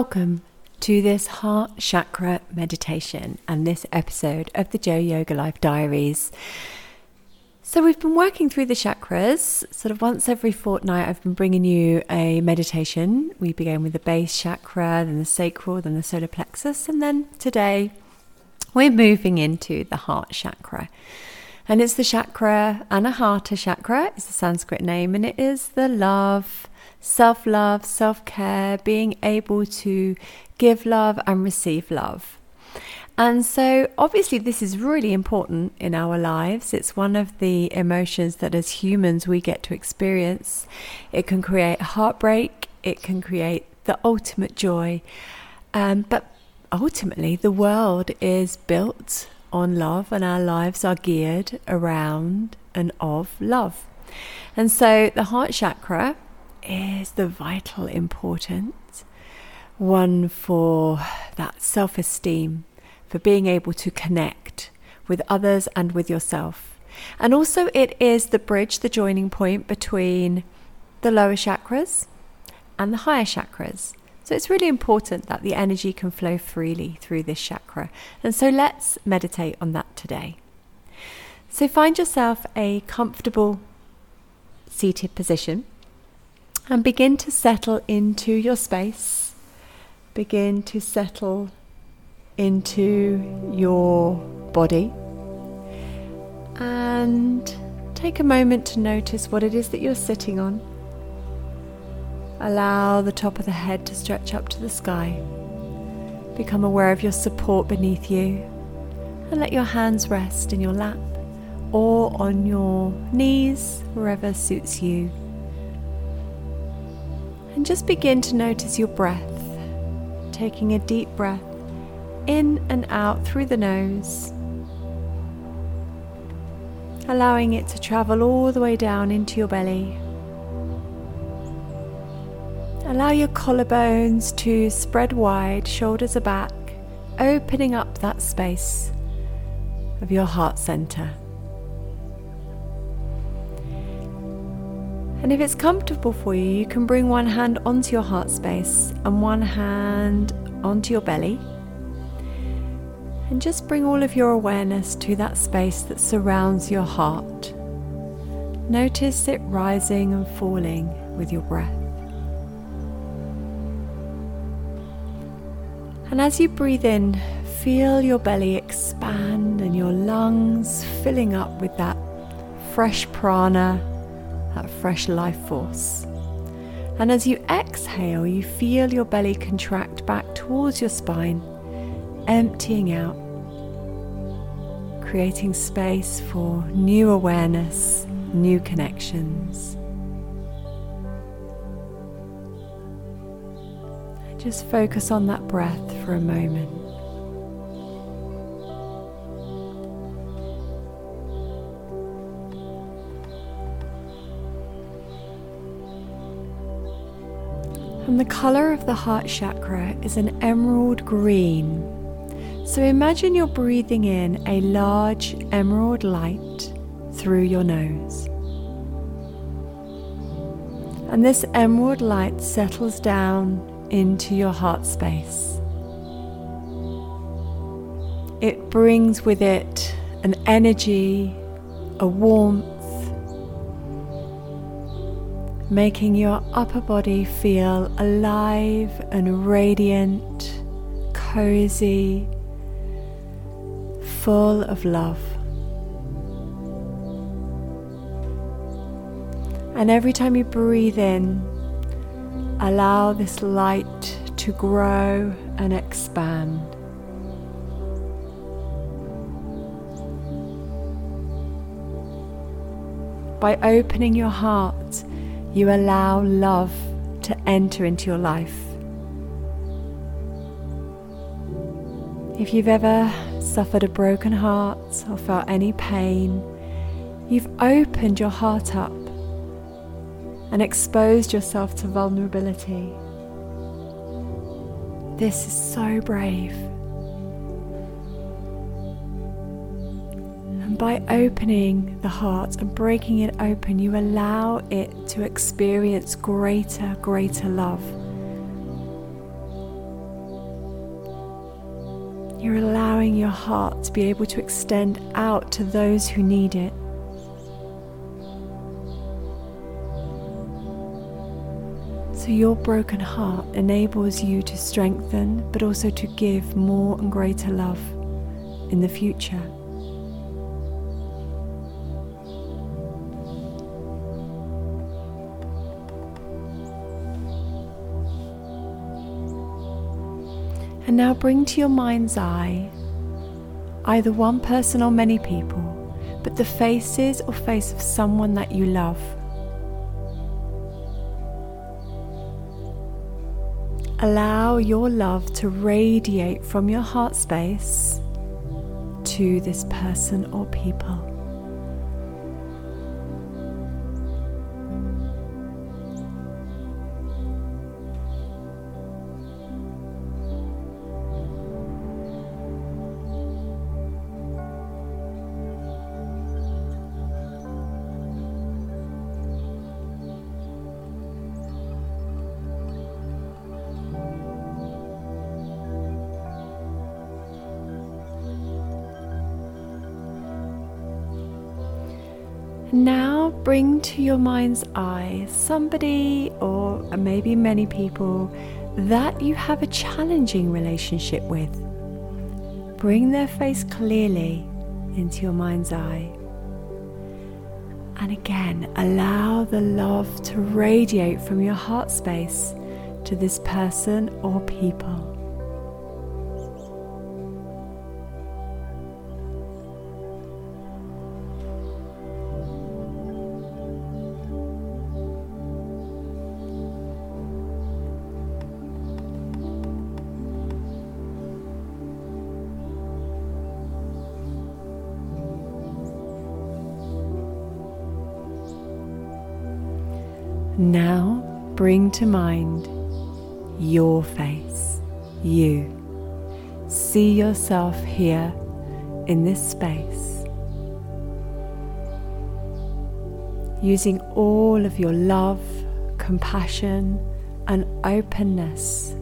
Welcome to this heart chakra meditation and this episode of the Jo Yoga Life Diaries. So, we've been working through the chakras sort of once every fortnight. I've been bringing you a meditation. We began with the base chakra, then the sacral, then the solar plexus, and then today we're moving into the heart chakra. And it's the chakra, Anahata chakra, is the Sanskrit name, and it is the love self love, self care, being able to give love and receive love. And so, obviously, this is really important in our lives. It's one of the emotions that as humans we get to experience. It can create heartbreak, it can create the ultimate joy. Um, but ultimately, the world is built on love, and our lives are geared around and of love. And so, the heart chakra is the vital importance one for that self esteem, for being able to connect with others and with yourself. And also, it is the bridge, the joining point between the lower chakras and the higher chakras. So, it's really important that the energy can flow freely through this chakra. And so, let's meditate on that today. So, find yourself a comfortable seated position and begin to settle into your space. Begin to settle into your body. And take a moment to notice what it is that you're sitting on. Allow the top of the head to stretch up to the sky. Become aware of your support beneath you. And let your hands rest in your lap or on your knees, wherever suits you. And just begin to notice your breath, taking a deep breath in and out through the nose, allowing it to travel all the way down into your belly. Allow your collarbones to spread wide, shoulders are back, opening up that space of your heart center. And if it's comfortable for you, you can bring one hand onto your heart space and one hand onto your belly. And just bring all of your awareness to that space that surrounds your heart. Notice it rising and falling with your breath. And as you breathe in, feel your belly expand and your lungs filling up with that fresh prana that fresh life force. And as you exhale, you feel your belly contract back towards your spine, emptying out, creating space for new awareness, new connections. Just focus on that breath for a moment. And the color of the heart chakra is an emerald green. So imagine you're breathing in a large emerald light through your nose. And this emerald light settles down into your heart space. It brings with it an energy, a warmth, making your upper body feel alive and radiant, cozy, full of love. And every time you breathe in, allow this light to grow and expand. By opening your heart you allow love to enter into your life. If you've ever suffered a broken heart or felt any pain, you've opened your heart up and exposed yourself to vulnerability. This is so brave. By opening the heart and breaking it open, you allow it to experience greater, greater love. You're allowing your heart to be able to extend out to those who need it. So, your broken heart enables you to strengthen, but also to give more and greater love in the future. And now bring to your mind's eye either one person or many people, but the faces or face of someone that you love. Allow your love to radiate from your heart space to this person or people. Now bring to your mind's eye somebody or maybe many people that you have a challenging relationship with. Bring their face clearly into your mind's eye. And again, allow the love to radiate from your heart space to this person or people. Now bring to mind your face, you. See yourself here in this space. Using all of your love, compassion, and openness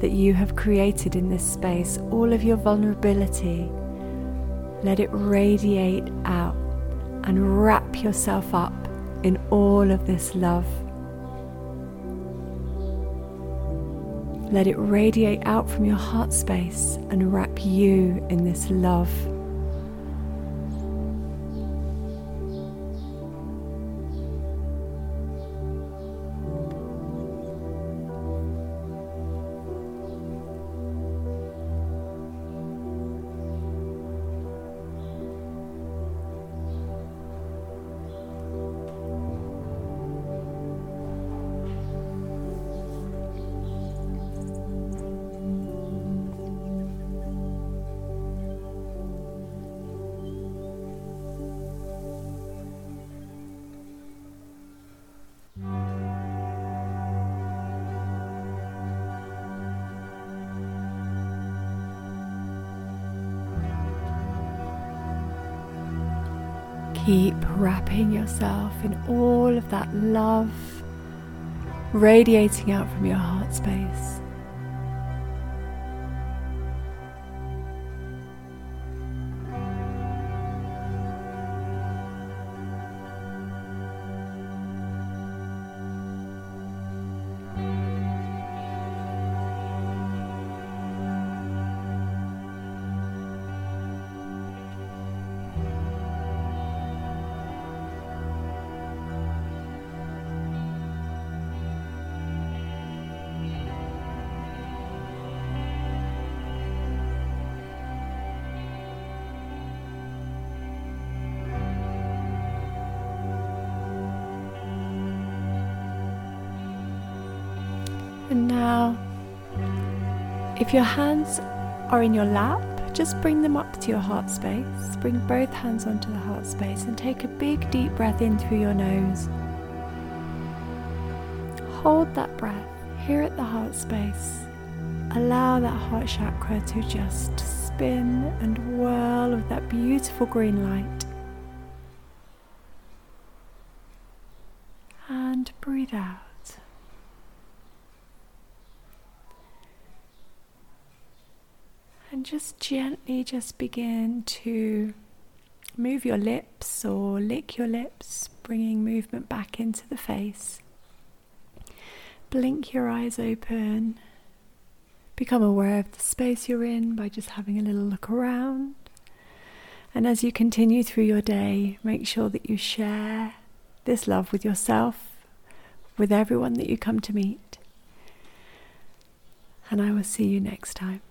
that you have created in this space, all of your vulnerability, let it radiate out and wrap yourself up in all of this love. Let it radiate out from your heart space and wrap you in this love. Keep wrapping yourself in all of that love radiating out from your heart space. Now, if your hands are in your lap, just bring them up to your heart space. Bring both hands onto the heart space and take a big deep breath in through your nose. Hold that breath here at the heart space. Allow that heart chakra to just spin and whirl with that beautiful green light. And breathe out. Just gently just begin to move your lips or lick your lips, bringing movement back into the face. Blink your eyes open. Become aware of the space you're in by just having a little look around. And as you continue through your day, make sure that you share this love with yourself, with everyone that you come to meet. And I will see you next time.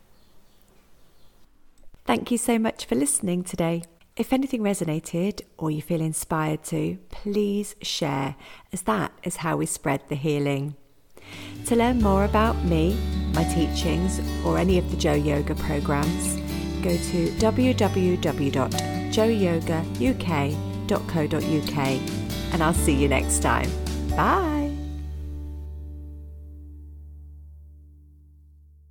Thank you so much for listening today. If anything resonated or you feel inspired to, please share, as that is how we spread the healing. To learn more about me, my teachings, or any of the Jo Yoga programs, go to www.joyogauk.co.uk and I'll see you next time. Bye.